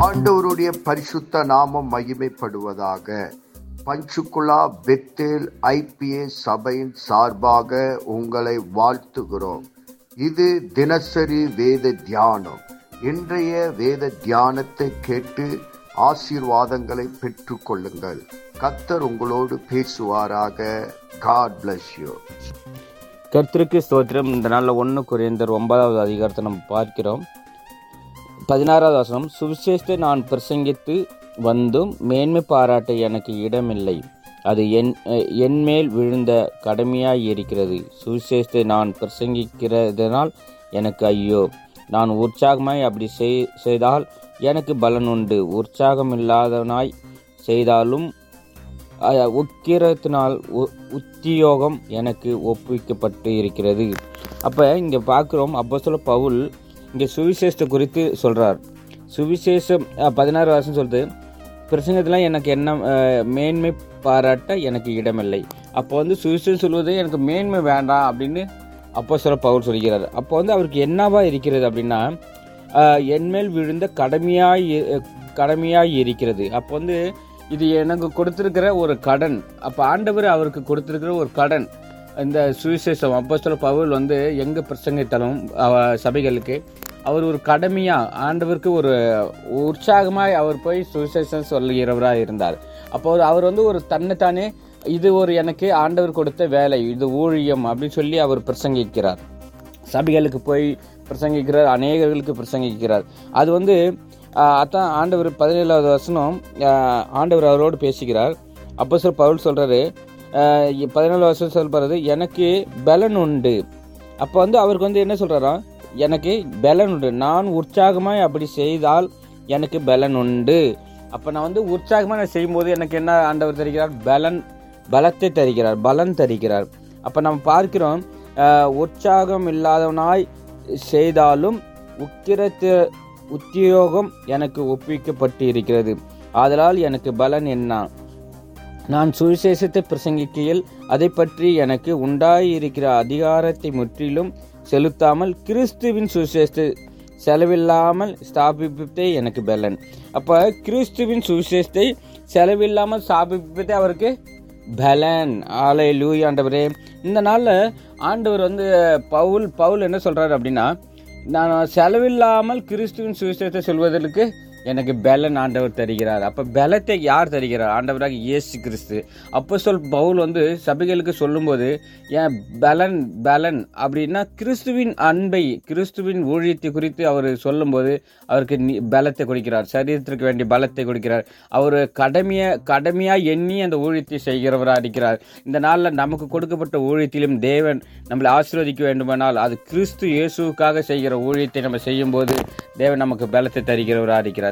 ஆண்டவருடைய பரிசுத்த நாமம் மகிமைப்படுவதாக. பஞ்சுகுலா பெத்தேல் ஐபிஏ சபையின் சார்பாக உங்களை வாழ்த்துகிறோம். இது தினசரி வேத தியானம். இன்றைய வேத தியானத்தை கேட்டு ஆசீர்வாதங்களை பெற்று கொள்ளுங்கள் கத்தர் உங்களோடு பேசுவாராக. காட் பிளஸ் யூ கர்த்தருக்கு ஸ்தோத்திரம். இந்த நாளில் ஒன்று குறைந்தர் ஒன்பதாவது அதிகாரத்தை நம்ம பார்க்கிறோம். பதினாறாவது வசனம் சுவிசேஷத்தை நான் பிரசங்கித்து வந்தும் மேன்மை பாராட்ட எனக்கு இடமில்லை. அது என் என் மேல் விழுந்த கடமையாய் இருக்கிறது. சுவிசேஷத்தை நான் பிரசங்கிக்கிறதுனால் எனக்கு ஐயோ. நான் உற்சாகமாய் அப்படி செய் செய்தால் எனக்கு பலன் உண்டு. உற்சாகம் இல்லாதவனாய் செய்தாலும் உக்கிரத்தினால் உ- உத்தியோகம் எனக்கு ஒப்புவிக்கப்பட்டு இருக்கிறது. அப்போ இங்கே பார்க்குறோம் அப்போ சொல்ல பவுல் இங்கே சுவிசேஷத்தை குறித்து சொல்கிறார் சுவிசேஷம் பதினாறு வருஷம் சொல்லுது பிரசங்கத்தில் எனக்கு என்ன மேன்மை பாராட்ட எனக்கு இடமில்லை. அப்போ வந்து சுவிசேஷம் சொல்வது எனக்கு மேன்மை வேண்டாம் அப்படின்னு அப்போ சொல்ல பவுல் சொல்கிறார். அப்போ வந்து அவருக்கு என்னவா இருக்கிறது அப்படின்னா என்மேல் விழுந்த கடமையாய் கடமையாய் இருக்கிறது. அப்போ வந்து இது எனக்கு கொடுத்துருக்கிற ஒரு கடன். அப்போ ஆண்டவர் அவருக்கு கொடுத்துருக்கிற ஒரு கடன். இந்த சுவிசேஷம் அப்போஸ்தல பவுல் வந்து எங்கே பிரசங்கித்தாலும் சபைகளுக்கு அவர் ஒரு கடமையாக ஆண்டவருக்கு ஒரு உற்சாகமாய் அவர் போய் சுவிசேஷம் சொல்லுகிறவராக இருந்தார். அப்போ அவர் வந்து ஒரு தன்னைத்தானே இது ஒரு எனக்கு ஆண்டவர் கொடுத்த வேலை இது ஊழியம் அப்படின்னு சொல்லி அவர் பிரசங்கிக்கிறார். சபைகளுக்கு போய் பிரசங்கிக்கிறார் அநேகர்களுக்கு பிரசங்கிக்கிறார். அது வந்து அதான் ஆண்டவர் பதினேழாவது வசனம் ஆண்டவர் அவரோடு பேசுகிறார். அப்போ சார் பவுல் சொல்கிறாரு பதினாலு வருஷம் சொல்றது எனக்கு பலன் உண்டு. அப்போ வந்து அவருக்கு வந்து என்ன சொல்கிறாராம் எனக்கு பலன் உண்டு. நான் உற்சாகமாய் அப்படி செய்தால் எனக்கு பலன் உண்டு. அப்போ நான் வந்து உற்சாகமாக நான் செய்யும்போது எனக்கு என்ன ஆண்டவர் தருகிறார்? பலன் பலத்தை தருகிறார் பலன் தருகிறார். அப்போ நம்ம பார்க்கிறோம் உற்சாகம் இல்லாதவனாய் செய்தாலும் உக்கிரத்து உத்தியோகம் எனக்கு ஒப்பிக்கப்பட்டு இருக்கிறது ஆதலால் எனக்கு பலன் என்ன? நான் சுவிசேஷத்தை பிரசங்கிக்கையில் அதை பற்றி எனக்கு உண்டாயிருக்கிற அதிகாரத்தை முற்றிலும் செலுத்தாமல் கிறிஸ்துவின் சுவிசேஷத்தை செலவில்லாமல் ஸ்தாபிப்பதே எனக்கு பலன். அப்போ கிறிஸ்துவின் சுவிசேஷத்தை செலவில்லாமல் ஸ்தாபிப்பதே அவருக்கு பலன். ஆலை லூய் ஆண்டவரே. இந்த நாளில் ஆண்டவர் வந்து பவுல் பவுல் என்ன சொல்கிறார் அப்படின்னா நான் செலவில்லாமல் கிறிஸ்துவின் சுவிசேஷத்தை சொல்வதற்கு எனக்கு பலன் ஆண்டவர் தருகிறார். அப்போ பலத்தை யார் தருகிறார்? ஆண்டவராக இயேசு கிறிஸ்து. அப்போ சொல் பவுல் வந்து சபைகளுக்கு சொல்லும்போது ஏன் பலன் பலன் அப்படின்னா கிறிஸ்துவின் அன்பை கிறிஸ்துவின் ஊழியத்தை குறித்து அவர் சொல்லும்போது அவருக்கு பலத்தை கொடுக்கிறார். சரீரத்திற்கு வேண்டிய பலத்தை கொடுக்கிறார். அவர் கடமையை கடமையாக எண்ணி அந்த ஊழியத்தை செய்கிறவராக இருக்கிறார். இந்த நாளில் நமக்கு கொடுக்கப்பட்ட ஊழியத்திலும் தேவன் நம்மளை ஆசீர்வதிக்க வேண்டுமானால் அது கிறிஸ்து இயேசுக்காக செய்கிற ஊழியத்தை நம்ம செய்யும்போது தேவன் நமக்கு பலத்தை தருகிறவராக இருக்கிறார்.